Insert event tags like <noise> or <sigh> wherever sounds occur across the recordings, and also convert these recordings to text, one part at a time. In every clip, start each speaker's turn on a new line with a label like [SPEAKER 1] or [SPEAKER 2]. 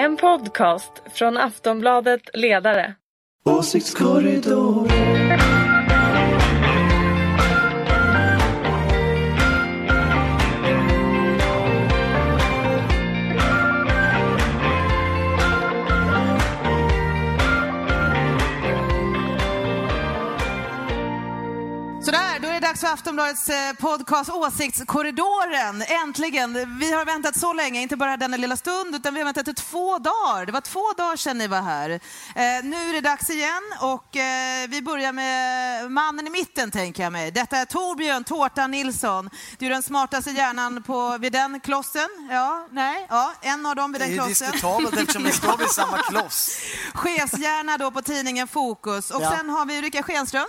[SPEAKER 1] En podcast från Aftonbladet Ledare.
[SPEAKER 2] Åsiktskorridor.
[SPEAKER 3] Aftonbladets eh, podcast Åsiktskorridoren. Äntligen! Vi har väntat så länge, inte bara denna lilla stund, utan vi har väntat i två dagar. Det var två dagar sedan ni var här. Eh, nu är det dags igen och eh, vi börjar med mannen i mitten, tänker jag mig. Detta är Torbjörn Tårtan Nilsson. Du är den smartaste hjärnan på, vid den klossen. Ja, nej, ja, en av dem vid
[SPEAKER 4] Det
[SPEAKER 3] den
[SPEAKER 4] är ju
[SPEAKER 3] klossen.
[SPEAKER 4] diskutabelt eftersom vi står vid samma <laughs> kloss.
[SPEAKER 3] Chefshjärna då på tidningen Fokus. Och
[SPEAKER 4] Ja.
[SPEAKER 3] sen har vi Ulrika Schenström.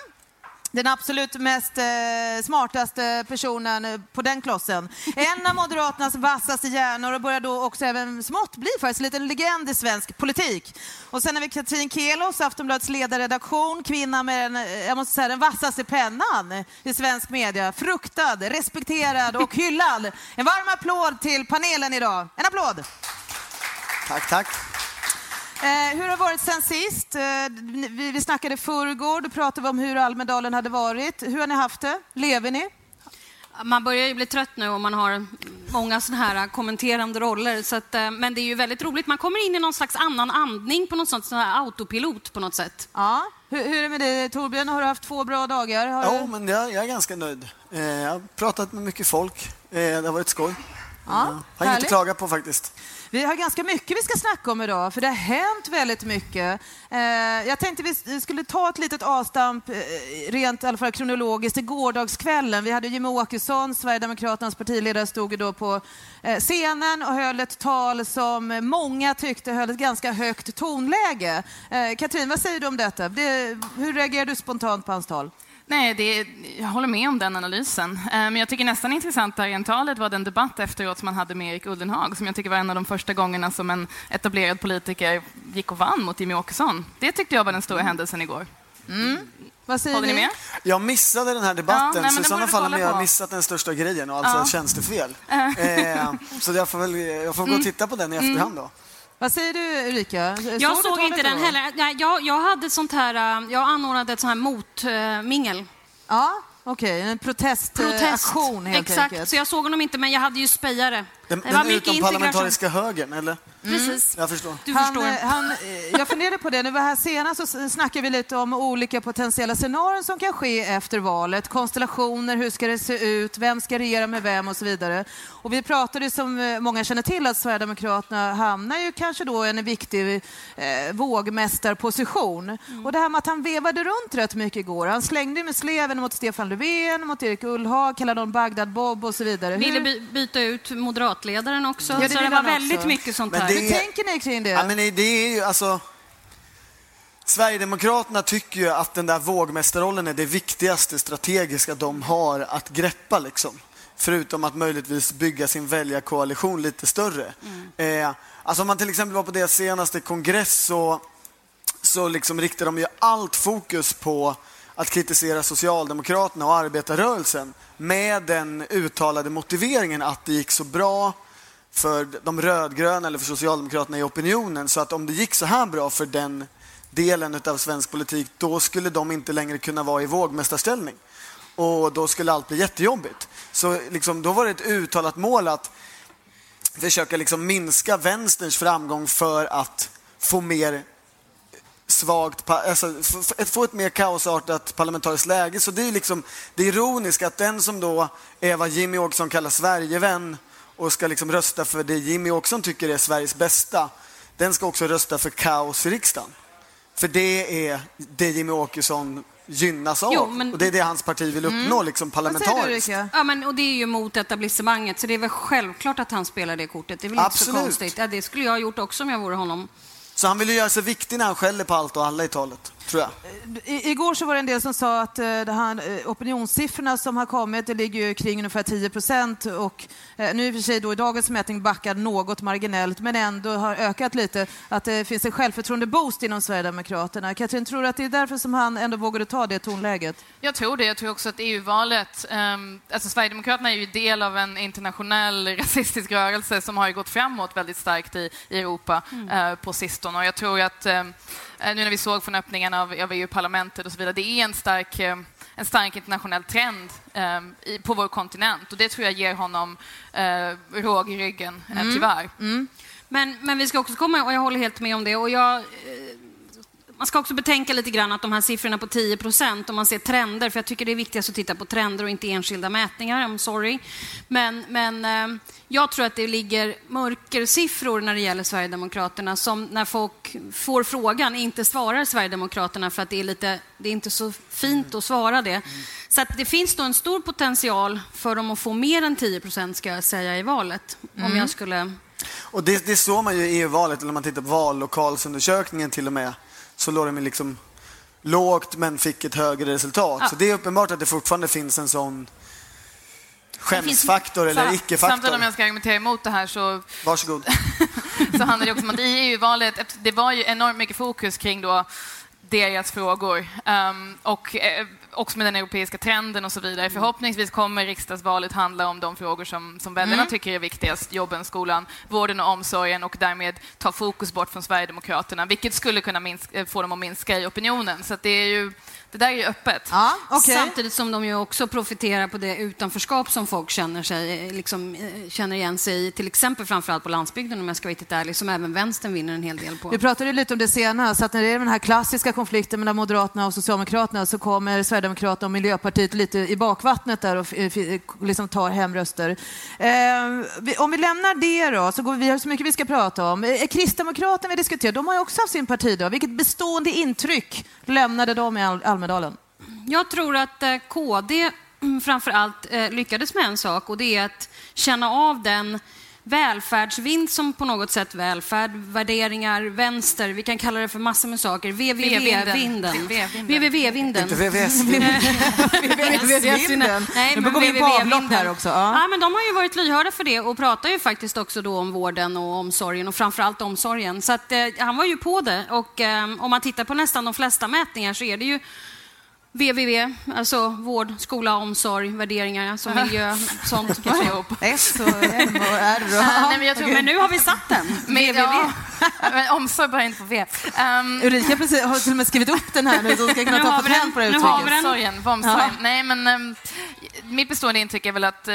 [SPEAKER 3] Den absolut mest eh, smartaste personen eh, på den klossen. En av Moderaternas vassaste hjärnor och börjar då också även smått bli faktiskt en liten legend i svensk politik. Och sen har vi Katrin Kelos, Aftonbladets ledarredaktion, kvinna med den, eh, jag måste säga, den vassaste pennan i svensk media. Fruktad, respekterad och hyllad. En varm applåd till panelen idag. En applåd!
[SPEAKER 4] Tack, tack.
[SPEAKER 3] Eh, hur har det varit sen sist? Eh, vi, vi snackade förrgår, då pratade vi om hur Almedalen hade varit. Hur har ni haft det? Lever ni?
[SPEAKER 5] Man börjar ju bli trött nu och man har många sådana här kommenterande roller. Så att, eh, men det är ju väldigt roligt. Man kommer in i någon slags annan andning på något sånt, sån här autopilot på något sätt.
[SPEAKER 3] Ja. Hur, hur är det med dig Torbjörn? Har du haft två bra dagar? Har
[SPEAKER 4] Jo,
[SPEAKER 3] du...
[SPEAKER 4] men jag, jag är ganska nöjd. Eh, jag har pratat med mycket folk. Eh, det har varit skoj.
[SPEAKER 3] Ja,
[SPEAKER 4] har inget att klaga på faktiskt.
[SPEAKER 3] Vi har ganska mycket vi ska snacka om idag, för det har hänt väldigt mycket. Eh, jag tänkte vi skulle ta ett litet avstamp, eh, rent i alla fall kronologiskt, i gårdagskvällen. Vi hade Jimmie Åkesson, Sverigedemokraternas partiledare, stod då på eh, scenen och höll ett tal som många tyckte höll ett ganska högt tonläge. Katrin, vad säger du om detta? Det, hur reagerar du spontant på hans tal?
[SPEAKER 6] Nej, det, jag håller med om den analysen. Eh, Men jag tycker nästan intressantare än talet var den debatt efteråt som man hade med Erik Ullenhag, som jag tycker var en av de första gångerna som en etablerad politiker gick och vann mot Jimmie Åkesson. Det tyckte jag var den stora händelsen igår.
[SPEAKER 3] Vad säger
[SPEAKER 6] Håller ni med?
[SPEAKER 4] Jag missade den här debatten,
[SPEAKER 6] Ja, nej, men
[SPEAKER 4] så i sådana fall har jag
[SPEAKER 6] på.
[SPEAKER 4] missat den största grejen och alltså
[SPEAKER 6] Ja.
[SPEAKER 4] tjänstefel. <laughs> Eh, så jag får väl jag får gå och titta på den i efterhand då.
[SPEAKER 3] Vad säger du Ulrika?
[SPEAKER 5] Jag
[SPEAKER 3] du
[SPEAKER 5] såg inte den
[SPEAKER 3] då?
[SPEAKER 5] heller. Nej, jag, jag hade sånt här, eh, jag anordnade ett sånt här motmingel.
[SPEAKER 3] Ja, okej. En
[SPEAKER 5] Protest.
[SPEAKER 3] protestaktion helt
[SPEAKER 5] Exakt,
[SPEAKER 3] enkelt.
[SPEAKER 5] så jag såg honom inte, men jag hade ju spejare.
[SPEAKER 4] Den,
[SPEAKER 5] det var
[SPEAKER 4] den utomparlamentariska högern, eller?
[SPEAKER 5] Precis.
[SPEAKER 4] Jag förstår.
[SPEAKER 5] Du
[SPEAKER 3] Han,
[SPEAKER 5] förstår.
[SPEAKER 3] eh, han, eh, jag funderade på det, när vi var här senast så snackade vi lite om olika potentiella scenarion som kan ske efter valet. Konstellationer, hur ska det se ut, vem ska regera med vem och så vidare. Och vi pratade som eh, många känner till att Sverigedemokraterna hamnar ju kanske då i en viktig eh, vågmästarposition. Och det här med att han vevade runt rätt mycket igår. Han slängde med sleven mot Stefan Löfven, mot Erik Ullhag, kallade honom Bagdad-Bob och så vidare.
[SPEAKER 5] Ville by byta ut moderatledaren också.
[SPEAKER 3] det
[SPEAKER 5] så det var
[SPEAKER 3] han
[SPEAKER 5] väldigt
[SPEAKER 3] också.
[SPEAKER 5] mycket sånt
[SPEAKER 4] Men
[SPEAKER 5] här.
[SPEAKER 3] hur tänker ni kring det?
[SPEAKER 4] Ja, men det är ju alltså... Sverigedemokraterna tycker ju att den där vågmästarrollen är det viktigaste strategiska de har att greppa. Liksom. Förutom att möjligtvis bygga sin väljarkoalition lite större. Eh, alltså om man till exempel var på deras senaste kongress så, så liksom riktade de ju allt fokus på att kritisera Socialdemokraterna och arbetarrörelsen med den uttalade motiveringen att det gick så bra för de rödgröna eller för Socialdemokraterna i opinionen. Så att om det gick så här bra för den delen av svensk politik, då skulle de inte längre kunna vara i vågmästarställning. Och då skulle allt bli jättejobbigt. Så liksom, då var det ett uttalat mål att försöka liksom minska vänsterns framgång för att få mer svagt, alltså, få ett mer kaosartat parlamentariskt läge. Så det är liksom det ironiska att den som då är vad Jimmy Åkesson kallar Sverigevän och ska liksom rösta för det Jimmy Åkesson tycker är Sveriges bästa, den ska också rösta för kaos i riksdagen. För det är det Jimmy Åkesson gynnas av.
[SPEAKER 5] Jo, men-
[SPEAKER 4] Och det är det hans parti vill uppnå liksom
[SPEAKER 3] Vad säger du
[SPEAKER 4] parlamentariskt.
[SPEAKER 3] Ulrika?
[SPEAKER 5] Ja, men, och det är ju mot etablissemanget, så det är väl självklart att han spelar det kortet. Det är väl inte så
[SPEAKER 4] Absolut.
[SPEAKER 5] konstigt. Ja, det skulle jag ha gjort också om jag vore honom.
[SPEAKER 4] Så han vill ju göra sig viktig när han skäller på allt och alla i talet tror jag.
[SPEAKER 3] I, igår så var det en del som sa att eh, det här, eh, opinionssiffrorna som har kommit det ligger ju kring ungefär 10 procent och eh, nu i och för sig då i dagens mätning backar något marginellt men ändå har ökat lite. Att det finns en självförtroende-boost inom Sverigedemokraterna. Katrin, tror du att det är därför som han ändå vågade ta det tonläget?
[SPEAKER 6] Jag tror det. Jag tror också att EU-valet... Um, alltså Sverigedemokraterna är ju del av en internationell rasistisk rörelse som har ju gått framåt väldigt starkt i, i Europa mm. uh, på sistone. Och jag tror att um, nu när vi såg från öppningen av, av EU-parlamentet och så vidare, det är en stark, um, en stark internationell trend i, på vår kontinent och det tror jag ger honom råg i ryggen, mm. tyvärr.
[SPEAKER 5] Mm. Men, men vi ska också komma, och jag håller helt med om det, och jag man ska också betänka lite grann att de här siffrorna på 10 procent, om man ser trender, för jag tycker det är viktigast att titta på trender och inte enskilda mätningar, I'm sorry. Men, men eh, jag tror att det ligger mörkersiffror när det gäller Sverigedemokraterna som när folk får frågan inte svarar Sverigedemokraterna för att det är, lite, det är inte så fint att svara det. Så att det finns då en stor potential för dem att få mer än 10 procent, ska jag säga, i valet. Mm. Om jag skulle...
[SPEAKER 4] Och det, det såg man ju i EU-valet, eller när man tittar på vallokalsundersökningen till och med så låg de liksom lågt men fick ett högre resultat. Ja. Så det är uppenbart att det fortfarande finns en sån skämsfaktor eller
[SPEAKER 6] sam,
[SPEAKER 4] icke-faktor.
[SPEAKER 6] Samtidigt om jag ska argumentera emot det här så...
[SPEAKER 4] Varsågod. <laughs>
[SPEAKER 6] så handlar det också om att i EU-valet, det var ju enormt mycket fokus kring då deras frågor. Um, och eh, också med den europeiska trenden och så vidare. Mm. Förhoppningsvis kommer riksdagsvalet handla om de frågor som, som väljarna mm. tycker är viktigast. Jobben, skolan, vården och omsorgen och därmed ta fokus bort från Sverigedemokraterna, vilket skulle kunna minska, eh, få dem att minska i opinionen. Så det är ju det där är ju öppet.
[SPEAKER 3] Ja, okay.
[SPEAKER 5] Samtidigt som de ju också profiterar på det utanförskap som folk känner, sig, eh, liksom, eh, känner igen sig i, till exempel framförallt på landsbygden om jag ska vara riktigt ärlig, som även vänstern vinner en hel del på.
[SPEAKER 3] Vi pratade lite om det senast, att när det är den här klassiska konflikten mellan Moderaterna och Socialdemokraterna så kommer Sverigedemokraterna och Miljöpartiet lite i bakvattnet där och liksom tar hem röster. Eh, om vi lämnar det då, så går vi, har så mycket vi ska prata om. Eh, Kristdemokraterna vi diskuterar, de har ju också haft sin partidag. Vilket bestående intryck lämnade de i all Almedalen?
[SPEAKER 5] Jag tror att eh, KD mm, framför allt eh, lyckades med en sak och det är att känna av den välfärdsvind som på något sätt välfärd, värderingar, vänster, vi kan kalla det för massor med saker. VVV-vinden. VVV-vinden.
[SPEAKER 4] Inte VVS-vinden.
[SPEAKER 3] VVS-vinden. <laughs> Nej, men går vi på avlopp här också.
[SPEAKER 5] Ja. ja. men de har ju varit lyhörda för det och pratar ju faktiskt också då om vården och omsorgen och framförallt omsorgen. Så att, eh, han var ju på det och eh, om man tittar på nästan de flesta mätningar så är det ju VVV, alltså vård, skola, omsorg, värderingar, alltså <laughs> miljö, sånt kanske ihop. <laughs>
[SPEAKER 3] S och M och R. <laughs>
[SPEAKER 5] Nej, men, jag tror, men nu har vi satt den. VVV. Ja,
[SPEAKER 6] men omsorg börjar inte på V.
[SPEAKER 3] Um, Ulrika precis, har till och med skrivit upp den här nu så ska kunna ta patent på det uttrycket.
[SPEAKER 6] Omsorgen, omsorgen. Ja. Nej, men um, mitt bestående intryck är väl att uh,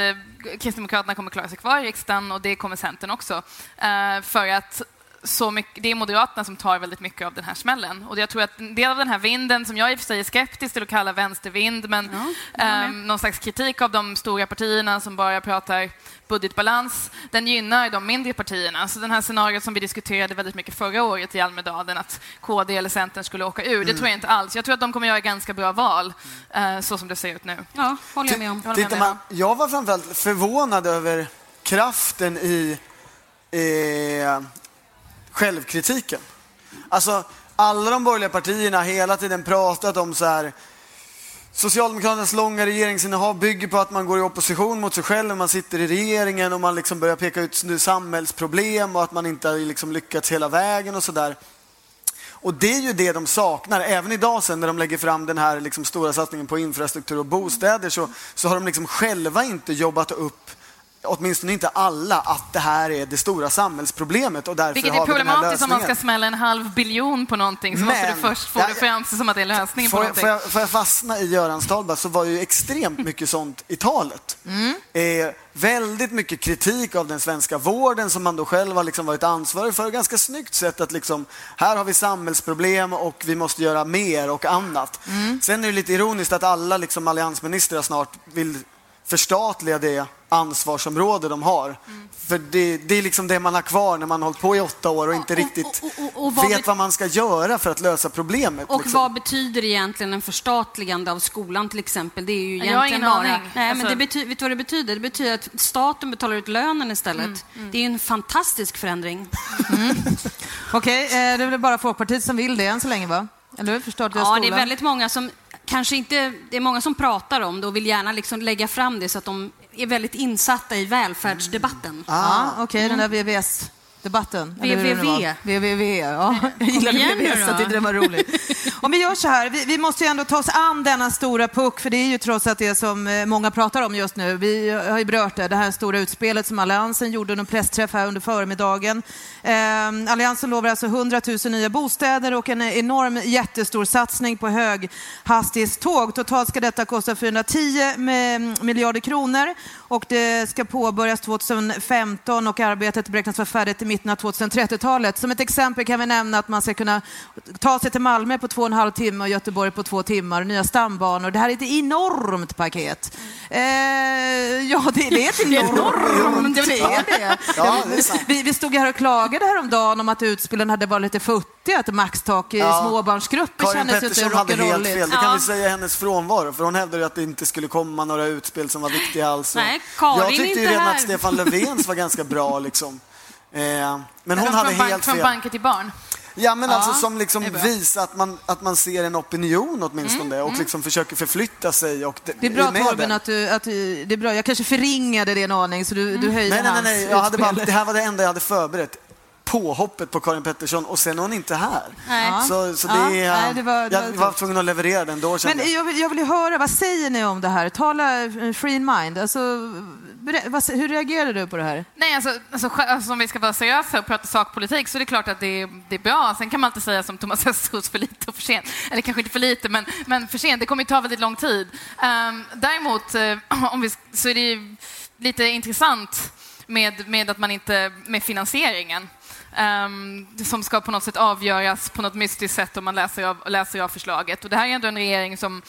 [SPEAKER 6] Kristdemokraterna kommer klara sig kvar i riksdagen och det kommer Centern också. Uh, för att så mycket, det är Moderaterna som tar väldigt mycket av den här smällen. Och jag tror att en del av den här vinden, som jag i och för sig är skeptisk till att kalla vänstervind, men ja, eh, någon slags kritik av de stora partierna som bara pratar budgetbalans, den gynnar de mindre partierna. Så den här scenariot som vi diskuterade väldigt mycket förra året i Almedalen, att KD eller Centern skulle åka ur, mm. det tror jag inte alls. Jag tror att de kommer göra ganska bra val, eh, så som det ser ut nu.
[SPEAKER 5] Ja, håller jag med om.
[SPEAKER 4] Jag, med man, jag var framförallt förvånad över kraften i eh, självkritiken. Alltså, alla de borgerliga partierna har hela tiden pratat om så här Socialdemokraternas långa regeringsinnehav bygger på att man går i opposition mot sig själv när man sitter i regeringen och man liksom börjar peka ut samhällsproblem och att man inte har liksom lyckats hela vägen och sådär. Och det är ju det de saknar. Även idag sen när de lägger fram den här liksom stora satsningen på infrastruktur och bostäder så, så har de liksom själva inte jobbat upp åtminstone inte alla, att det här är det stora samhällsproblemet och därför
[SPEAKER 6] Vilket
[SPEAKER 4] är
[SPEAKER 6] problematiskt om man ska smälla en halv biljon på någonting så Men, måste du först få ja, det framstå som att det är lösningen
[SPEAKER 4] får
[SPEAKER 6] på någonting.
[SPEAKER 4] Får jag, får jag fastna i Göran Stahlberg så var ju extremt mycket sånt i talet. Mm. Eh, väldigt mycket kritik av den svenska vården som man då själv har liksom varit ansvarig för. Ganska snyggt sätt att liksom, här har vi samhällsproblem och vi måste göra mer och annat. Mm. Sen är det lite ironiskt att alla liksom alliansministrar snart vill förstatliga det ansvarsområde de har. Mm. För det, det, är liksom det man har kvar när man har hållit på i åtta år och inte och, riktigt och, och, och vad vet vad man ska göra för att lösa problemet.
[SPEAKER 5] Och
[SPEAKER 4] liksom.
[SPEAKER 5] vad betyder egentligen en förstatligande av skolan till exempel? Det är ju egentligen bara... Nej, alltså... men det betyder, vet du vad det betyder? Det betyder att staten betalar ut lönen istället. Mm. Mm. Det är en fantastisk förändring.
[SPEAKER 3] Mm. <laughs> Okej, okay, eh, det är väl bara Folkpartiet som vill det än så länge va? Eller hur? Förstatliga
[SPEAKER 5] Ja,
[SPEAKER 3] skolan.
[SPEAKER 5] det är väldigt många som kanske inte... Det är många som pratar om det och vill gärna liksom lägga fram det så att de är väldigt insatta i välfärdsdebatten.
[SPEAKER 3] Ja, okej, okay, den där VVS det var.
[SPEAKER 5] VVV.
[SPEAKER 3] VVV, ja. <laughs> Jag VVS,
[SPEAKER 5] då.
[SPEAKER 3] jag tyckte den var rolig. Om vi gör så här, vi, vi måste ju ändå ta oss an denna stora puck, för det är ju trots allt det som eh, många pratar om just nu. Vi har ju berört det, det här stora utspelet som Alliansen gjorde under en pressträff här under förmiddagen. Eh, Alliansen lovar alltså 100 000 nya bostäder och en enorm jättestor satsning på höghastighetståg. Totalt ska detta kosta 410 med- miljarder kronor och det ska påbörjas 2015 och arbetet beräknas vara färdigt i mitten av 2030-talet. Som ett exempel kan vi nämna att man ska kunna ta sig till Malmö på två och en halv timme och Göteborg på två timmar, nya stambanor. Det här är ett enormt paket. Eh, ja, det, det är ett <laughs> enormt, det är det.
[SPEAKER 4] Ja, det är sant.
[SPEAKER 3] Vi, vi stod här och klagade häromdagen om att utspelen hade varit lite futtiga, att maxtak i
[SPEAKER 4] Ja.
[SPEAKER 3] småbarnsgrupper
[SPEAKER 4] Karin
[SPEAKER 3] kändes inte
[SPEAKER 4] Pettersson hade helt fel.
[SPEAKER 3] rock'n'rolligt.
[SPEAKER 4] Det kan
[SPEAKER 5] Ja.
[SPEAKER 4] vi säga hennes frånvaro, för hon hävdade att det inte skulle komma några utspel som var viktiga alls.
[SPEAKER 5] Nej, Karin
[SPEAKER 4] jag tyckte ju redan
[SPEAKER 5] här.
[SPEAKER 4] att Stefan Löfvens var ganska bra. <laughs> Liksom. Eh, men hon
[SPEAKER 6] Från
[SPEAKER 4] hade
[SPEAKER 6] bank-
[SPEAKER 4] helt
[SPEAKER 6] Från
[SPEAKER 4] fel.
[SPEAKER 6] banker till barn.
[SPEAKER 4] Ja, men alltså
[SPEAKER 3] Ja,
[SPEAKER 4] som liksom
[SPEAKER 6] det
[SPEAKER 4] visar att man, att man ser en opinion åtminstone och liksom försöker förflytta sig. Och
[SPEAKER 3] Mm, Det är bra Torben att du, att du, det är bra. Jag kanske förringade det en aning så du, du höjer
[SPEAKER 4] Nej, nej, nej, nej. Jag hade bara, det här var det enda jag hade förberett. Påhoppet på Karin Pettersson och sen är hon inte här.
[SPEAKER 5] Nej.
[SPEAKER 4] Så, så
[SPEAKER 3] Ja,
[SPEAKER 4] det är,
[SPEAKER 3] nej, det var- det
[SPEAKER 4] jag
[SPEAKER 3] var
[SPEAKER 4] tvungen att leverera den då kände
[SPEAKER 3] Men
[SPEAKER 4] jag.
[SPEAKER 3] jag vill, jag vill ju höra, vad säger ni om det här? Tala eh, free in mind. Alltså, hur reagerar du på det här?
[SPEAKER 6] Nej, alltså, alltså, alltså, om vi ska vara seriösa och prata sakpolitik så är det klart att det är, det är bra. Sen kan man alltid säga som Thomas <laughs> Östros, för lite och för sent. Eller kanske inte för lite, men, men för sent. Det kommer ju ta väldigt lång tid. Um, däremot eh, <clears throat> om vi, så är det ju lite intressant med, med att man inte, med finansieringen. Ehm, som ska på något sätt avgöras på något mystiskt sätt om man läser av, läser av förslaget. Och det här är ändå en regering som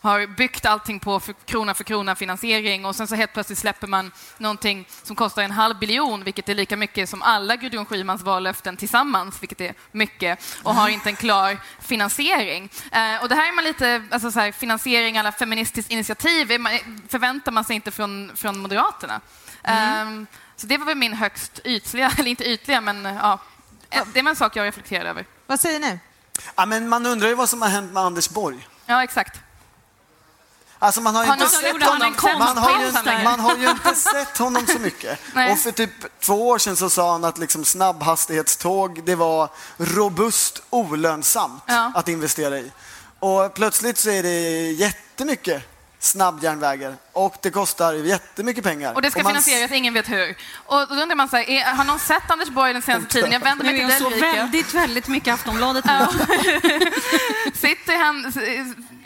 [SPEAKER 6] har byggt allting på för, krona för krona finansiering och sen så helt plötsligt släpper man någonting som kostar en halv biljon, vilket är lika mycket som alla Gudrun Schymans vallöften tillsammans, vilket är mycket, och har inte en klar finansiering. Eh, och det här är man lite, alltså så här, finansiering alla feministiskt initiativ man, förväntar man sig inte från, från Moderaterna. Eh, så det var väl min högst ytliga, <laughs> eller inte ytliga, men ja, eh, det var en sak jag reflekterade över.
[SPEAKER 3] Vad säger ni?
[SPEAKER 4] Ja, men man undrar ju vad som har hänt med Anders Borg.
[SPEAKER 6] Ja, exakt.
[SPEAKER 4] Alltså man har ju
[SPEAKER 6] Har
[SPEAKER 4] inte sett honom. Man har, ju,
[SPEAKER 6] längre?
[SPEAKER 4] man har ju inte sett honom så mycket. <laughs>
[SPEAKER 6] Nej.
[SPEAKER 4] Och för typ två år sedan så sa han att liksom snabbhastighetståg, det var robust olönsamt
[SPEAKER 6] Ja.
[SPEAKER 4] att investera i. Och plötsligt så är det jättemycket snabbjärnvägar och det kostar jättemycket pengar.
[SPEAKER 6] Och det ska
[SPEAKER 4] man-
[SPEAKER 6] finansieras, ingen vet hur. Och då undrar man så här, är, har någon sett Anders Borg den senaste tiden? Jag vänder mig
[SPEAKER 5] Nu är
[SPEAKER 6] till
[SPEAKER 5] så
[SPEAKER 6] dig Ulrika.
[SPEAKER 5] väldigt, väldigt mycket Aftonbladet nu. <laughs>
[SPEAKER 6] Sitter han...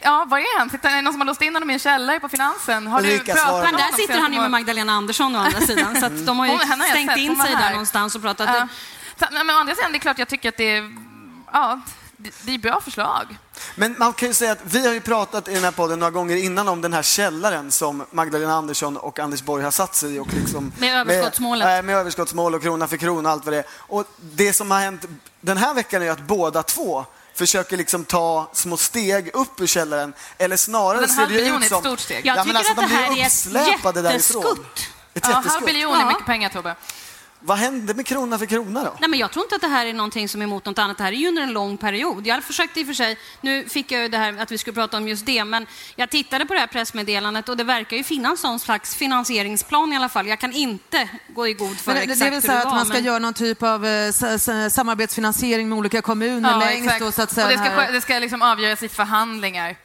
[SPEAKER 6] Ja, var är han? Sitter, är det någon som har låst in honom i en källare på Finansen? Har
[SPEAKER 4] Ulrika,
[SPEAKER 6] du pratat
[SPEAKER 5] Men där sitter han ju med Magdalena Andersson å andra sidan. Så att de har ju
[SPEAKER 6] Hon- har
[SPEAKER 5] stängt
[SPEAKER 6] sett,
[SPEAKER 5] in sig där någonstans och pratat.
[SPEAKER 6] Ja. Så, men å andra sidan, det är klart jag tycker att det är... Ja, det, är bra förslag.
[SPEAKER 4] Men man kan ju säga att vi har ju pratat i den här podden några gånger innan om den här källaren som Magdalena Andersson och Anders Borg har satt sig i. Och liksom
[SPEAKER 5] Med överskottsmålet.
[SPEAKER 4] Med, med överskottsmål och krona för krona och allt vad det är. Och det som har hänt den här veckan är att båda två försöker liksom ta små steg upp ur källaren. Eller snarare ser det ut
[SPEAKER 6] är ett
[SPEAKER 4] som...
[SPEAKER 6] stort steg.
[SPEAKER 5] Jag
[SPEAKER 4] Ja,
[SPEAKER 5] tycker
[SPEAKER 4] alltså,
[SPEAKER 5] att det
[SPEAKER 4] de
[SPEAKER 5] här är ett
[SPEAKER 4] uppsläpade därifrån.
[SPEAKER 5] jätteskutt.
[SPEAKER 4] Ett
[SPEAKER 6] Ja, halv
[SPEAKER 4] jätteskutt.
[SPEAKER 6] biljon är mycket pengar, Tobbe.
[SPEAKER 4] Vad hände med krona för krona då?
[SPEAKER 5] Nej, men jag tror inte att det här är någonting som är emot något annat. Det här är ju under en lång period. Jag försökte i och för sig, nu fick jag ju det här att vi skulle prata om just det, men jag tittade på det här pressmeddelandet och det verkar ju finnas någon slags finansieringsplan i alla fall. Jag kan inte gå i god för
[SPEAKER 3] Men det,
[SPEAKER 5] exakt
[SPEAKER 3] det är väl
[SPEAKER 5] hur
[SPEAKER 3] så
[SPEAKER 5] det
[SPEAKER 3] att
[SPEAKER 5] var,
[SPEAKER 3] man ska
[SPEAKER 5] men-
[SPEAKER 3] göra någon typ av eh, samarbetsfinansiering med olika kommuner
[SPEAKER 6] Ja,
[SPEAKER 3] längst
[SPEAKER 6] exakt.
[SPEAKER 3] då, så att
[SPEAKER 6] och
[SPEAKER 3] säga.
[SPEAKER 6] det
[SPEAKER 3] den
[SPEAKER 6] ska,
[SPEAKER 3] här-
[SPEAKER 6] det ska liksom avgöras i förhandlingar.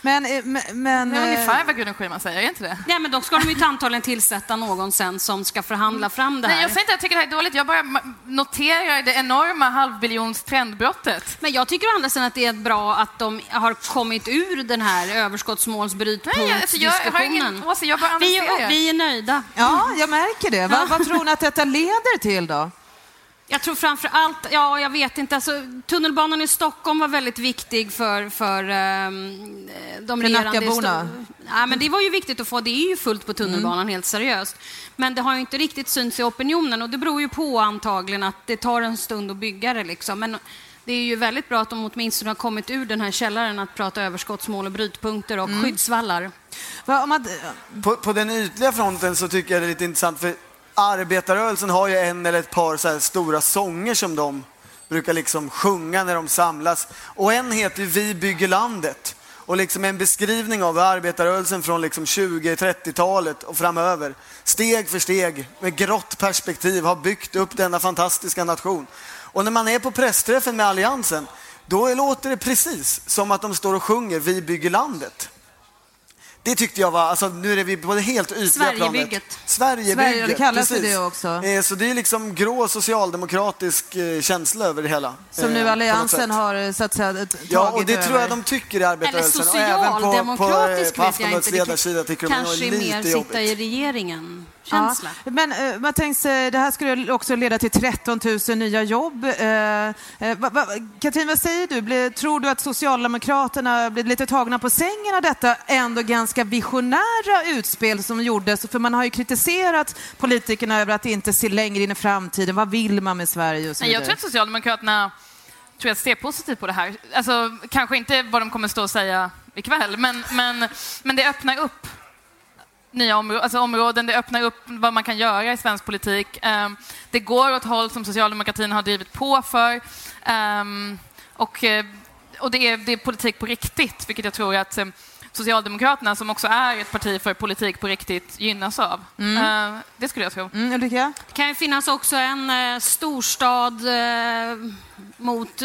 [SPEAKER 3] Men, eh, men, men
[SPEAKER 6] Det är
[SPEAKER 3] eh,
[SPEAKER 6] ungefär vad Gudrun Schyman säger, är inte det?
[SPEAKER 5] Nej, men då ska de ju antagligen tillsätta någon sen som ska förhandla fram det här.
[SPEAKER 6] Nej, jag säger inte att jag tycker det här är dåligt. Jag bara noterar det enorma halvbiljons trendbrottet.
[SPEAKER 5] Men jag tycker å andra sidan att det är bra att de har kommit ur den här
[SPEAKER 6] Nej, alltså, jag har ingen
[SPEAKER 5] överskottsmålsbrytpunktsdiskussionen.
[SPEAKER 6] bara
[SPEAKER 5] vi, vi är nöjda.
[SPEAKER 3] Ja, jag märker det. Vad, vad tror ni att detta leder till då?
[SPEAKER 5] Jag tror framför allt, ja jag vet inte, alltså, tunnelbanan i Stockholm var väldigt viktig för, för ehm, de
[SPEAKER 3] För
[SPEAKER 5] regerande... Sto- Ja, men det var ju viktigt att få, det är ju fullt på tunnelbanan helt seriöst. Men det har ju inte riktigt synts i opinionen och det beror ju på antagligen att det tar en stund att bygga det liksom. Men det är ju väldigt bra att de åtminstone har kommit ur den här källaren att prata överskottsmål och brytpunkter och skyddsvallar.
[SPEAKER 3] Vad, om man,
[SPEAKER 4] På, på den ytliga fronten så tycker jag det är lite intressant för arbetarrörelsen har ju en eller ett par så här stora sånger som de brukar liksom sjunga när de samlas. Och en heter ju Vi bygger landet. Och liksom en beskrivning av arbetarrörelsen från liksom 20-30-talet och framöver, steg för steg, med grått perspektiv, har byggt upp denna fantastiska nation. Och när man är på pressträffen med Alliansen, då låter det precis som att de står och sjunger Vi bygger landet. Det tyckte jag var, alltså nu är vi på det helt ytliga
[SPEAKER 5] Sverigebygget.
[SPEAKER 4] planet. Sverigebygget.
[SPEAKER 3] Sverige, det kallas
[SPEAKER 4] precis.
[SPEAKER 3] det också.
[SPEAKER 4] Eh, Så det är liksom grå socialdemokratisk eh, känsla över det hela.
[SPEAKER 3] Som
[SPEAKER 4] eh,
[SPEAKER 3] nu
[SPEAKER 4] på
[SPEAKER 3] Alliansen har eh, så att säga, tagit
[SPEAKER 4] Ja, och det
[SPEAKER 3] över.
[SPEAKER 4] tror jag de tycker i arbetarrörelsen. Och även på, på,
[SPEAKER 5] socialdemokratisk
[SPEAKER 4] på
[SPEAKER 5] vet jag inte. Det kanske är mer sitta
[SPEAKER 4] jobbigt.
[SPEAKER 5] i regeringen. Känsla.
[SPEAKER 3] Ja, men eh, man tänker sig, det här skulle också leda till 13 000 nya jobb. Eh, eh, Katrin, vad säger du? Tror du att Socialdemokraterna blir lite tagna på sängen av detta ändå ganska visionära utspel som gjordes? För man har ju kritiserat politikerna över att inte se längre in i framtiden. Vad vill man med Sverige och så
[SPEAKER 6] Nej,
[SPEAKER 3] vidare?
[SPEAKER 6] Jag tror att Socialdemokraterna tror jag ser positivt på det här. Alltså, kanske inte vad de kommer stå och säga ikväll, men, men, men det öppnar upp nya områden, alltså områden, det öppnar upp vad man kan göra i svensk politik. Ehm, det går åt håll som socialdemokratin har drivit på för. Ehm, och eh, och det, är, det är politik på riktigt, vilket jag tror att eh, Socialdemokraterna, som också är ett parti för politik på riktigt, gynnas av. Ehm, det skulle jag tro.
[SPEAKER 3] Mm, Ulrika?
[SPEAKER 5] Det kan ju finnas också en eh, storstad eh, mot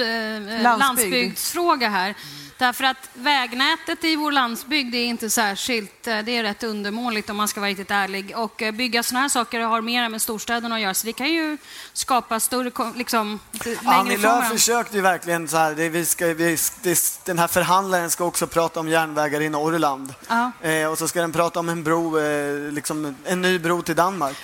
[SPEAKER 5] landsbygdsfråga här. Därför att vägnätet i vår landsbygd är inte särskilt, eh, det är rätt undermåligt om man ska vara riktigt ärlig. Och eh, bygga sådana här saker har mer med storstäderna att göra, så det kan ju skapa större, liksom,
[SPEAKER 4] Annie Lööf försökte ju verkligen så här, det, vi ska, vi, det, den här förhandlaren ska också prata om järnvägar i Norrland.
[SPEAKER 5] Ja.
[SPEAKER 4] Eh, och så ska den prata om en bro, eh, liksom en ny bro till Danmark.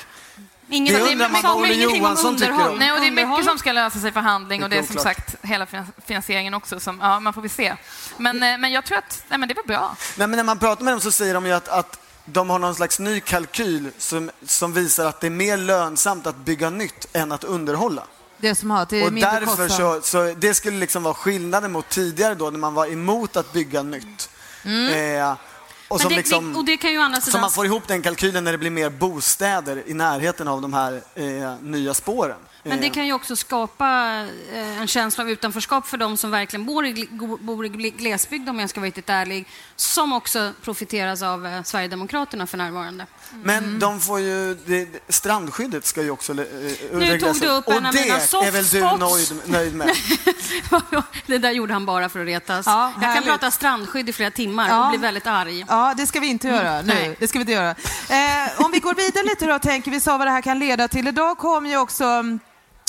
[SPEAKER 5] Inget,
[SPEAKER 4] Det
[SPEAKER 5] det
[SPEAKER 4] undrar man vad Olle Johansson tycker om.
[SPEAKER 6] Nej, och det är mycket som ska lösa sig i förhandling och det är som sagt hela fin- finansieringen också. Som, ja, man får väl se. Men, eh, men jag tror att nej, men det var bra.
[SPEAKER 4] Nej, men när man pratar med dem så säger de ju att, att de har någon slags ny kalkyl som, som visar att det är mer lönsamt att bygga nytt än att underhålla.
[SPEAKER 3] Det som har, är
[SPEAKER 4] Och därför så, så det skulle liksom vara skillnaden mot tidigare då när man var emot att bygga nytt. Eh, och som
[SPEAKER 5] det,
[SPEAKER 4] liksom,
[SPEAKER 5] och det kan ju andra
[SPEAKER 4] så man får ihop den kalkylen när det blir mer bostäder i närheten av de här eh, nya spåren.
[SPEAKER 5] Men det kan ju också skapa eh, en känsla av utanförskap för de som verkligen bor i, bor i gl- glesbygd, om jag ska vara riktigt ärlig, som också profiteras av eh, Sverigedemokraterna för närvarande.
[SPEAKER 4] Men de får ju, det, strandskyddet ska ju också eh, regleras
[SPEAKER 5] tog du upp
[SPEAKER 4] Och
[SPEAKER 5] en av mina
[SPEAKER 4] det
[SPEAKER 5] soft
[SPEAKER 4] är väl du nöjd, nöjd med? <laughs>
[SPEAKER 5] det där gjorde han bara för att retas.
[SPEAKER 3] Ja,
[SPEAKER 5] jag kan prata strandskydd i flera timmar
[SPEAKER 3] Ja.
[SPEAKER 5] och bli väldigt arg.
[SPEAKER 3] Ja, det ska vi inte göra nu.
[SPEAKER 5] nej.
[SPEAKER 3] Det ska vi inte göra. Eh, om vi går vidare lite då, tänker vi sa vad det här kan leda till. Idag kom ju också mm,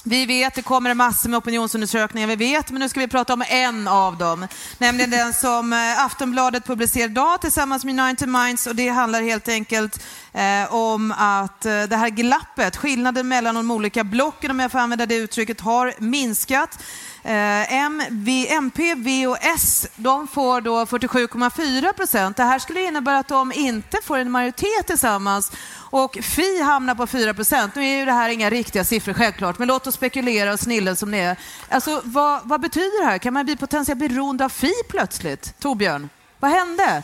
[SPEAKER 3] vi vet, det kommer massor med opinionsundersökningar, vi vet, men nu ska vi prata om en av dem. Nämligen den som eh, Aftonbladet publicerar idag tillsammans med United Minds och det handlar helt enkelt eh, om att eh, det här glappet, skillnaden mellan de olika blocken, om jag får använda det uttrycket, har minskat. Eh, M, v, MP, V och S de får då 47,4 procent. Det här skulle innebära att de inte får en majoritet tillsammans och Fi hamnar på 4 procent. Nu är ju det här inga riktiga siffror självklart, men låt oss spekulera och snille som det är. Alltså, vad, vad betyder det här? Kan man bli potentiellt beroende av Fi plötsligt? Torbjörn, vad hände?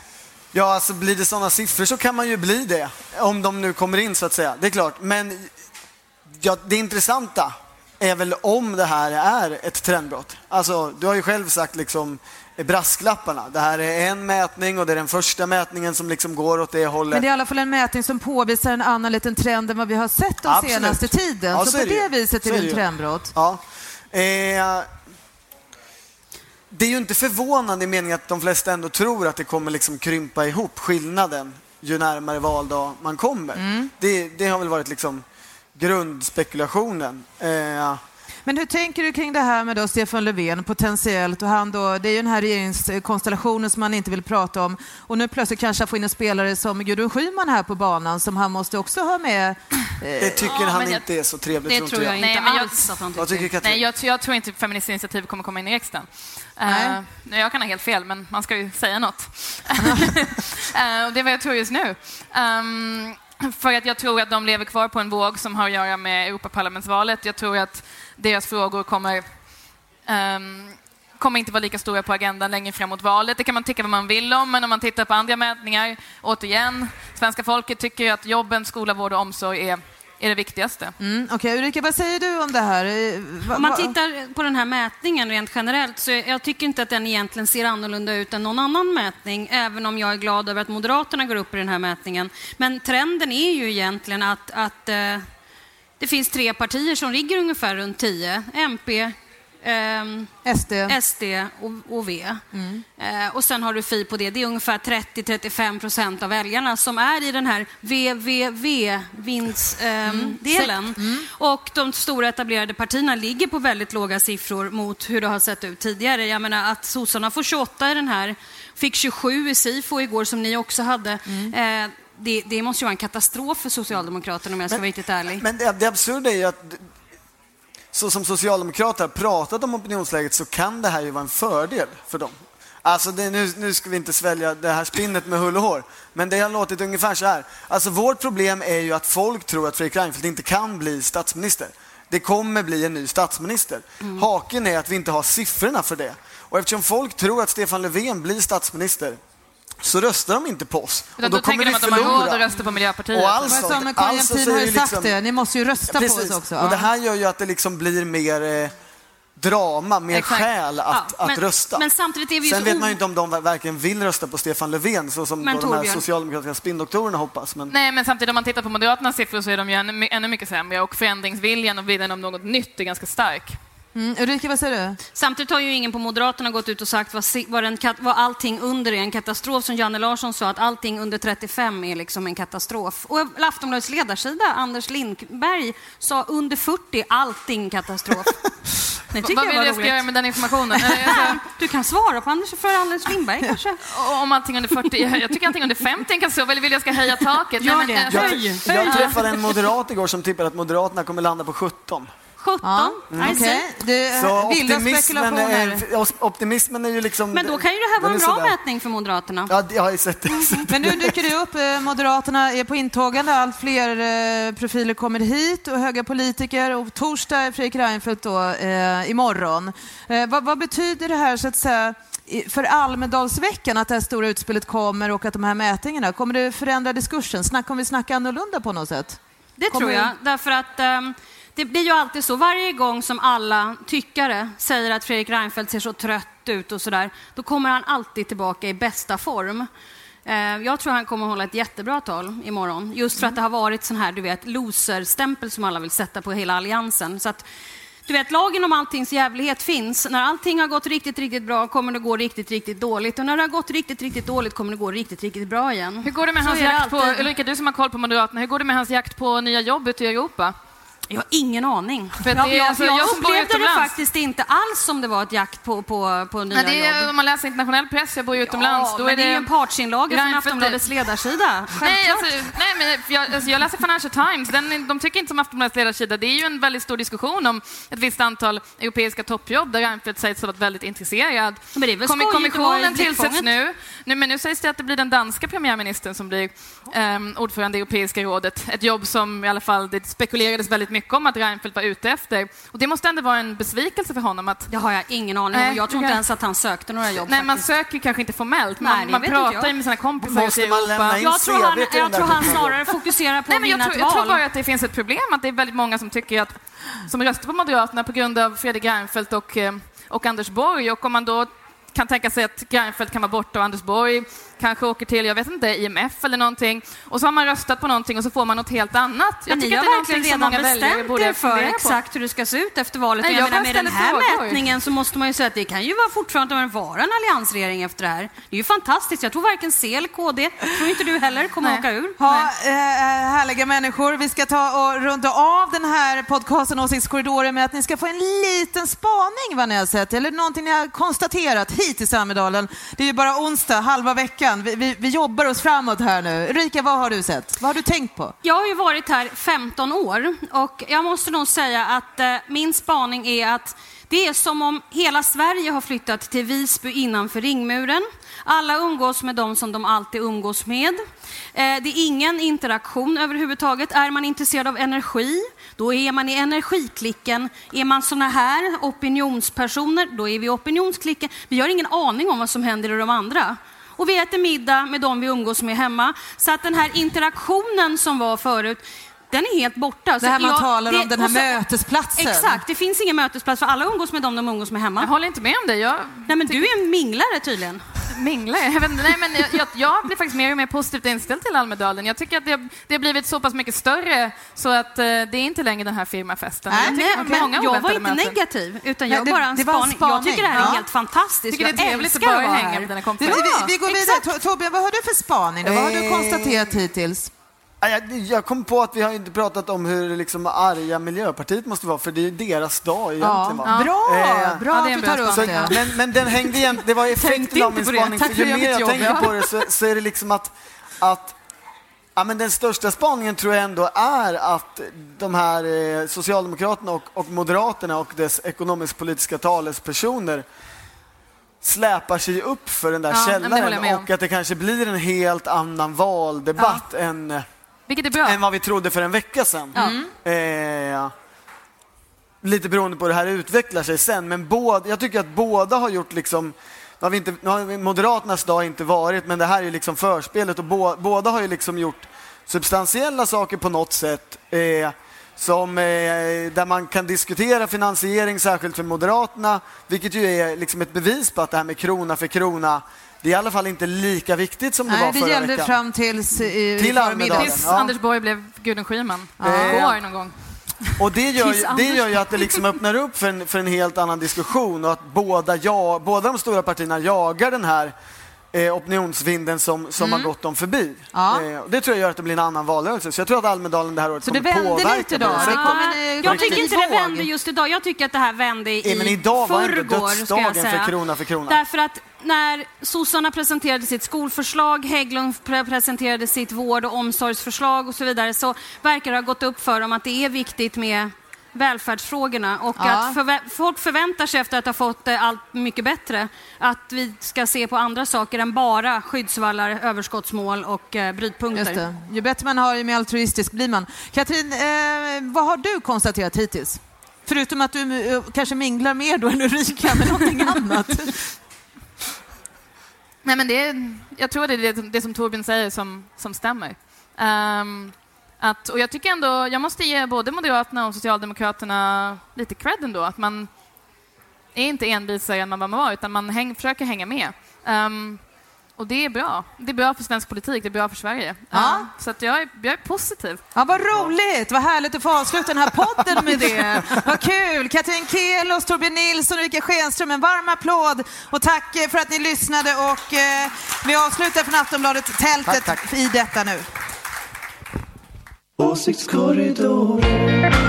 [SPEAKER 4] Ja, alltså blir det sådana siffror så kan man ju bli det. Om de nu kommer in så att säga. Det är klart. Men ja, det intressanta är väl om det här är ett trendbrott. Alltså, du har ju själv sagt liksom brasklapparna. Det här är en mätning och det är den första mätningen som liksom går åt det hållet.
[SPEAKER 3] Men det är i alla fall en mätning som påvisar en annan liten trend än vad vi har sett den
[SPEAKER 4] Absolut.
[SPEAKER 3] senaste tiden.
[SPEAKER 4] Ja,
[SPEAKER 3] så,
[SPEAKER 4] så
[SPEAKER 3] på
[SPEAKER 4] det
[SPEAKER 3] det viset är det
[SPEAKER 4] ju.
[SPEAKER 3] trendbrott.
[SPEAKER 4] Ja. Eh, det är ju inte förvånande i meningen att de flesta ändå tror att det kommer liksom krympa ihop skillnaden ju närmare valdag man kommer.
[SPEAKER 3] Mm.
[SPEAKER 4] Det, det har väl varit liksom grundspekulationen. Eh,
[SPEAKER 3] Men hur tänker du kring det här med då Stefan Löfven potentiellt och han då, det är ju den här regeringskonstellationen som man inte vill prata om och nu plötsligt kanske få in en spelare som Gudrun Schyman här på banan som han måste också ha med.
[SPEAKER 4] det tycker
[SPEAKER 6] Ja,
[SPEAKER 4] han
[SPEAKER 6] jag-
[SPEAKER 4] inte är så trevligt.
[SPEAKER 5] Det tror jag inte
[SPEAKER 6] Nej, men jag-
[SPEAKER 5] alls att han
[SPEAKER 4] tycker
[SPEAKER 5] tycker.
[SPEAKER 4] Katrin?
[SPEAKER 6] Nej, jag, jag tror inte Feministiskt initiativ kommer komma in i riksdagen.
[SPEAKER 3] Nej.
[SPEAKER 6] Eh, jag kan ha helt fel, men man ska ju säga något. <laughs> Eh, och det är vad jag tror just nu. Ehm, för att jag tror att de lever kvar på en våg som har att göra med Europaparlamentsvalet. Jag tror att deras frågor kommer um, kommer inte vara lika stora på agendan längre fram mot valet. Det kan man tycka vad man vill om, men om man tittar på andra mätningar, återigen, svenska folket tycker att jobben, skola, vård och omsorg är är det viktigaste.
[SPEAKER 3] Mm, Okej, Ulrika, vad säger du om det här? Eh, va-
[SPEAKER 5] Om man tittar på den här mätningen rent generellt så jag tycker inte att den egentligen ser annorlunda ut än någon annan mätning, även om jag är glad över att Moderaterna går upp i den här mätningen. Men trenden är ju egentligen att, att eh, det finns tre partier som ligger ungefär runt 10. MP, ehm,
[SPEAKER 3] SD.
[SPEAKER 5] SD och, och V. Eh, och sen har du Fi på det. Det är ungefär 30-35 procent av väljarna som är i den här VVV-vinstdelen. Och de stora etablerade partierna ligger på väldigt låga siffror mot hur det har sett ut tidigare. Jag menar att sossarna får 28 i den här, fick 27 i Sifo igår som ni också hade. Eh, det, det måste ju vara en katastrof för Socialdemokraterna om jag ska vara riktigt ärlig.
[SPEAKER 4] Men det, det absurda är ju att så som socialdemokrater har pratat om opinionsläget så kan det här ju vara en fördel för dem. Alltså det, nu, nu ska vi inte svälja det här spinnet med hull och hår, men det har låtit ungefär så här. Alltså vårt problem är ju att folk tror att Fredrik Reinfeldt inte kan bli statsminister. Det kommer bli en ny statsminister. Haken är att vi inte har siffrorna för det. Och eftersom folk tror att Stefan Löfven blir statsminister så röstar de inte på oss.
[SPEAKER 6] Utan
[SPEAKER 4] och då,
[SPEAKER 6] då
[SPEAKER 4] kommer vi
[SPEAKER 6] att de har råd att rösta på Miljöpartiet.
[SPEAKER 4] Och allt
[SPEAKER 3] Men
[SPEAKER 4] sånt-
[SPEAKER 3] som
[SPEAKER 4] alltså
[SPEAKER 3] har ju sagt
[SPEAKER 4] liksom-
[SPEAKER 3] det, ni måste ju rösta
[SPEAKER 4] Precis.
[SPEAKER 3] på oss också.
[SPEAKER 4] Och det här gör ju att det liksom blir mer eh, drama, mer
[SPEAKER 6] Exakt.
[SPEAKER 4] skäl att,
[SPEAKER 5] Ja,
[SPEAKER 4] att
[SPEAKER 5] men-
[SPEAKER 4] rösta.
[SPEAKER 5] men samtidigt är vi
[SPEAKER 4] Sen vet man ju inte om de verkligen vill rösta på Stefan Löfven så som
[SPEAKER 5] Men
[SPEAKER 4] de här socialdemokratiska spinndoktorerna hoppas. Men...
[SPEAKER 6] Nej, men samtidigt om man tittar på Moderaternas siffror så är de ju ännu, ännu mycket sämre och förändringsviljan och viljan om något nytt är ganska stark.
[SPEAKER 3] Mm, Ulrika, vad säger du?
[SPEAKER 5] Samtidigt har ju ingen på Moderaterna gått ut och sagt vad, vad, en, vad allting under är en katastrof. Som Janne Larsson sa, att allting under 35 är liksom en katastrof. Och Aftonbladets ledarsida, Anders Lindberg, sa under 40, allting katastrof. <laughs> Det tycker
[SPEAKER 6] Vad
[SPEAKER 5] jag
[SPEAKER 6] vill jag ska göra med den informationen? <laughs> Eh,
[SPEAKER 5] Du kan svara på Anders, för Anders Lindberg kanske?
[SPEAKER 6] om allting under 40, jag, jag tycker allting under 50 är en katastrof, eller vill jag ska höja taket?
[SPEAKER 5] Gör
[SPEAKER 6] Nej, men,
[SPEAKER 5] det.
[SPEAKER 6] eh,
[SPEAKER 5] Höj.
[SPEAKER 4] Jag träffade en moderat igår som tippade att Moderaterna kommer landa på 17.
[SPEAKER 5] 17?
[SPEAKER 3] Ja,
[SPEAKER 5] I
[SPEAKER 3] okej.
[SPEAKER 5] see.
[SPEAKER 3] Det-
[SPEAKER 4] Så
[SPEAKER 3] Vilda
[SPEAKER 4] optimismen
[SPEAKER 3] spekulationer.
[SPEAKER 4] är, optimismen är ju liksom...
[SPEAKER 5] Men då kan ju det här vara en bra
[SPEAKER 4] sådär.
[SPEAKER 5] mätning för Moderaterna.
[SPEAKER 4] Ja, det- jag har ju sett det.
[SPEAKER 3] Men nu dyker det upp, eh, Moderaterna är på intågande, allt fler eh, profiler kommer hit och höga politiker och torsdag är Fredrik Reinfeldt då, eh, imorgon. Eh, vad, vad betyder det här så att säga för Almedalsveckan att det här stora utspelet kommer och att de här mätningarna, kommer det förändra diskursen? Snack, kommer vi snacka annorlunda på något sätt?
[SPEAKER 5] Det
[SPEAKER 3] Kommer-
[SPEAKER 5] tror jag, därför att ehm, det blir ju alltid så. Varje gång som alla tyckare säger att Fredrik Reinfeldt ser så trött ut och sådär, då kommer han alltid tillbaka i bästa form. Eh, Jag tror han kommer att hålla ett jättebra tal imorgon, just för att det har varit sån här, du vet, loser-stämpel som alla vill sätta på hela alliansen. Så att, du vet, lagen om alltings jävlighet finns. När allting har gått riktigt, riktigt bra kommer det gå riktigt, riktigt dåligt. Och när det har gått riktigt, riktigt dåligt kommer det gå riktigt, riktigt bra igen.
[SPEAKER 6] Hur går det med
[SPEAKER 5] Så
[SPEAKER 6] hans jakt på,
[SPEAKER 5] alltid.
[SPEAKER 6] Ulrika du som har koll på Moderaterna, hur går det med hans jakt på nya jobb ute i Europa?
[SPEAKER 5] Jag har ingen aning.
[SPEAKER 6] För det
[SPEAKER 5] jag,
[SPEAKER 6] alltså,
[SPEAKER 5] jag,
[SPEAKER 6] jag
[SPEAKER 5] upplevde det faktiskt inte alls som det var ett jakt på, på, på nya
[SPEAKER 6] Nej, det är,
[SPEAKER 5] jobb.
[SPEAKER 6] om man läser internationell press, jag bor ju utomlands,
[SPEAKER 5] ja,
[SPEAKER 6] då
[SPEAKER 5] men
[SPEAKER 6] är det...
[SPEAKER 5] det är ju en partsinlaga från Aftonbladets ledarsida.
[SPEAKER 6] Nej, alltså, nej, men jag, alltså, jag läser Financial Times. Den, de tycker inte som Aftonbladets ledarsida. Det är ju en väldigt stor diskussion om ett visst antal europeiska toppjobb där Reinfeldt sägs ha varit väldigt intresserad.
[SPEAKER 5] Men det är väl i
[SPEAKER 6] kommissionen tillsätts nu. nu. Men nu sägs det att det blir den danska premiärministern som blir um, ordförande i Europeiska rådet. Ett jobb som i alla fall det spekulerades väldigt mycket om att Reinfeldt var ute efter. Och det måste ändå vara en besvikelse för honom att
[SPEAKER 5] Det har jag ingen aning om.
[SPEAKER 6] Nej,
[SPEAKER 5] Jag tror inte ens att han sökte några jobb.
[SPEAKER 6] Nej, man
[SPEAKER 5] faktiskt.
[SPEAKER 6] söker kanske inte formellt.
[SPEAKER 5] Nej,
[SPEAKER 6] Man, man pratar ju med sina kompisar
[SPEAKER 4] Måste man lämna in
[SPEAKER 5] jag tror han, jag tror han snarare fokuserar på
[SPEAKER 6] Nej,
[SPEAKER 5] att
[SPEAKER 6] men jag, tror,
[SPEAKER 5] ett
[SPEAKER 6] jag tror
[SPEAKER 5] val.
[SPEAKER 6] bara att det finns ett problem, att det är väldigt många som tycker att, som röstar på Moderaterna på grund av Fredrik Reinfeldt och, eh, och Anders Borg. Och om man då kan tänka sig att Reinfeldt kan vara borta och Anders Borg kanske åker till, jag vet inte, IMF eller någonting. Och så har man röstat på någonting och så får man något helt annat. Jag
[SPEAKER 5] Men ni
[SPEAKER 6] tycker
[SPEAKER 5] har
[SPEAKER 6] att det är
[SPEAKER 5] verkligen redan
[SPEAKER 6] många väljare
[SPEAKER 5] bestämt
[SPEAKER 6] borde
[SPEAKER 5] er för exakt hur det ska se ut efter valet.
[SPEAKER 6] Nej,
[SPEAKER 5] jag
[SPEAKER 6] jag
[SPEAKER 5] menar, med den här
[SPEAKER 6] frågor.
[SPEAKER 5] mätningen så måste man ju säga att det kan ju vara fortfarande vara en alliansregering efter det här. Det är ju fantastiskt. Jag tror varken C eller KD, tror inte du heller, kommer
[SPEAKER 6] Nej.
[SPEAKER 5] åka ur.
[SPEAKER 3] Ha, eh, härliga människor. Vi ska ta och runda av den här podcasten Åsiktskorridoren med att ni ska få en liten spaning vad ni har sett eller någonting ni har konstaterat hittills i Almedalen. Det är ju bara onsdag, halva veckan. Vi, vi, vi jobbar oss framåt här nu. Ulrika, vad har du sett? Vad har du tänkt på?
[SPEAKER 5] Jag har ju varit här 15 år och jag måste nog säga att eh, min spaning är att det är som om hela Sverige har flyttat till Visby innanför ringmuren. Alla umgås med dem som de alltid umgås med. Eh, det är ingen interaktion överhuvudtaget. Är man intresserad av energi, då är man i energiklicken. Är man såna här opinionspersoner, då är vi i opinionsklicken. Vi har ingen aning om vad som händer i de andra. Och vi äter middag med dem vi umgås med hemma. Så att den här interaktionen som var förut, den är helt borta.
[SPEAKER 3] Det här man
[SPEAKER 5] jag-
[SPEAKER 3] talar om, den här
[SPEAKER 5] så-
[SPEAKER 3] mötesplatsen.
[SPEAKER 5] Exakt, det finns ingen mötesplats för alla umgås med dem de umgås med hemma.
[SPEAKER 6] Jag håller inte med om det. Jag
[SPEAKER 5] Nej men du är en minglare tydligen.
[SPEAKER 6] Minglar. <laughs> Jag, vet, inte, nej, men jag, jag, jag blir faktiskt mer och mer positivt inställd till Almedalen. Jag tycker att det, det har blivit så pass mycket större så att eh, det är inte längre den här firmafesten.
[SPEAKER 3] Nej,
[SPEAKER 6] Jag tycker
[SPEAKER 5] Nej, men
[SPEAKER 6] många
[SPEAKER 5] jag var inte
[SPEAKER 6] möten.
[SPEAKER 5] negativ, utan
[SPEAKER 3] Nej,
[SPEAKER 5] jag
[SPEAKER 3] det-
[SPEAKER 5] bara en
[SPEAKER 3] det var en
[SPEAKER 5] spaning. Jag tycker det här är
[SPEAKER 3] spaning.
[SPEAKER 5] helt fantastiskt.
[SPEAKER 6] Tycker det är
[SPEAKER 5] Jag
[SPEAKER 6] trevligt att bara hänga med dina
[SPEAKER 3] Vi,
[SPEAKER 6] kompisar.
[SPEAKER 3] vi, vi går vidare.
[SPEAKER 5] exakt.
[SPEAKER 3] To- Torbjörn, vad har du för spaning? Då? Vad har du
[SPEAKER 4] Eh,
[SPEAKER 3] konstaterat hittills?
[SPEAKER 4] Ja, Jag, jag kom på att vi har inte pratat om hur liksom arga Miljöpartiet måste vara, för det är deras dag egentligen. va?
[SPEAKER 3] Bra,
[SPEAKER 4] Eh,
[SPEAKER 3] bra
[SPEAKER 6] ja,
[SPEAKER 3] att
[SPEAKER 6] det
[SPEAKER 3] du tar upp
[SPEAKER 4] men, men den hängde igen, det var effekten av min spaning.
[SPEAKER 3] För
[SPEAKER 4] ju mer jag
[SPEAKER 3] jobb,
[SPEAKER 4] tänker
[SPEAKER 3] ja.
[SPEAKER 4] på det så, så är det liksom att, att ja, men den största spaningen tror jag ändå är att de här eh, Socialdemokraterna och, och Moderaterna och dess ekonomisk-politiska talespersoner släpar sig upp för den där
[SPEAKER 6] Ja,
[SPEAKER 4] källaren och att det kanske blir en helt annan valdebatt än
[SPEAKER 6] Vilket är bra.
[SPEAKER 4] än vad vi trodde för en vecka sedan. Eh, lite beroende på hur det här utvecklar sig sen. Men båda, jag tycker att båda har gjort liksom nu har, vi inte, nu har Moderaternas dag inte varit, men det här är liksom förspelet och bå, båda har ju liksom gjort substantiella saker på något sätt. Eh, som, eh, där man kan diskutera finansiering, särskilt för Moderaterna, vilket ju är liksom ett bevis på att det här med krona för krona, det är i alla fall inte lika viktigt som det
[SPEAKER 3] Nej,
[SPEAKER 4] var
[SPEAKER 3] det
[SPEAKER 4] förra
[SPEAKER 3] gällde
[SPEAKER 4] veckan.
[SPEAKER 3] fram tills i
[SPEAKER 4] Till. Almedalen.
[SPEAKER 6] Tills
[SPEAKER 4] Ja.
[SPEAKER 6] Anders Borg blev Gudrun Schyman.
[SPEAKER 4] Ja.
[SPEAKER 6] Igår någon gång. <laughs>
[SPEAKER 4] Och det gör, ju, det gör ju att det liksom öppnar upp för en, för en helt annan diskussion och att båda, ja, båda de stora partierna jagar den här eh, opinionsvinden som, som har gått dem förbi.
[SPEAKER 3] Mm. Ja.
[SPEAKER 4] Eh, det tror jag gör att det blir en annan valrörelse. Så jag tror att Almedalen det här året
[SPEAKER 3] Så
[SPEAKER 4] kommer
[SPEAKER 3] vände
[SPEAKER 4] påverka
[SPEAKER 3] lite
[SPEAKER 4] på
[SPEAKER 3] då?
[SPEAKER 4] det
[SPEAKER 3] Det
[SPEAKER 4] sättet.
[SPEAKER 3] kom en, eh,
[SPEAKER 5] Jag tycker inte det vände just idag. Jag tycker att det här vände i
[SPEAKER 4] Eh, men idag var
[SPEAKER 5] förrgår, ska jag
[SPEAKER 4] dödsdagen för krona för krona.
[SPEAKER 5] Därför att när sossarna presenterade sitt skolförslag, Hägglund pre- presenterade sitt vård och omsorgsförslag och så vidare, så verkar det ha gått upp för dem att det är viktigt med välfärdsfrågorna och
[SPEAKER 3] Ja.
[SPEAKER 5] att förvä- folk förväntar sig efter att ha fått eh, allt mycket bättre att vi ska se på andra saker än bara skyddsvallar, överskottsmål och eh, brytpunkter.
[SPEAKER 3] Just det. Ju bättre man har, ju mer altruistisk blir man. Katrin, eh, vad har du konstaterat hittills? Förutom att du eh, kanske minglar mer då än Ulrika med någonting <laughs> annat.
[SPEAKER 6] Nej, men det är, jag tror det är det, det som Torbjörn säger som, som stämmer. Ehm, att, och jag tycker ändå, jag måste ge både Moderaterna och Socialdemokraterna lite cred ändå, att man är inte envisare än man vad man var, utan man häng, försöker hänga med. Ehm, och det är bra. Det är bra för svensk politik, det är bra för Sverige.
[SPEAKER 3] Ja.
[SPEAKER 6] Ehm, så att jag, är, jag är positiv.
[SPEAKER 3] Ja, vad roligt! Vad härligt att få avsluta den här podden med det. Vad kul! Katrin Kelos, Torbjörn Nilsson och Ulrika Schenström, en varm applåd. Och tack eh, för att ni lyssnade. Och eh, vi avslutar från Aftonbladet Tältet
[SPEAKER 4] Tack, tack.
[SPEAKER 3] i detta nu.
[SPEAKER 2] Åsiktskorridoren.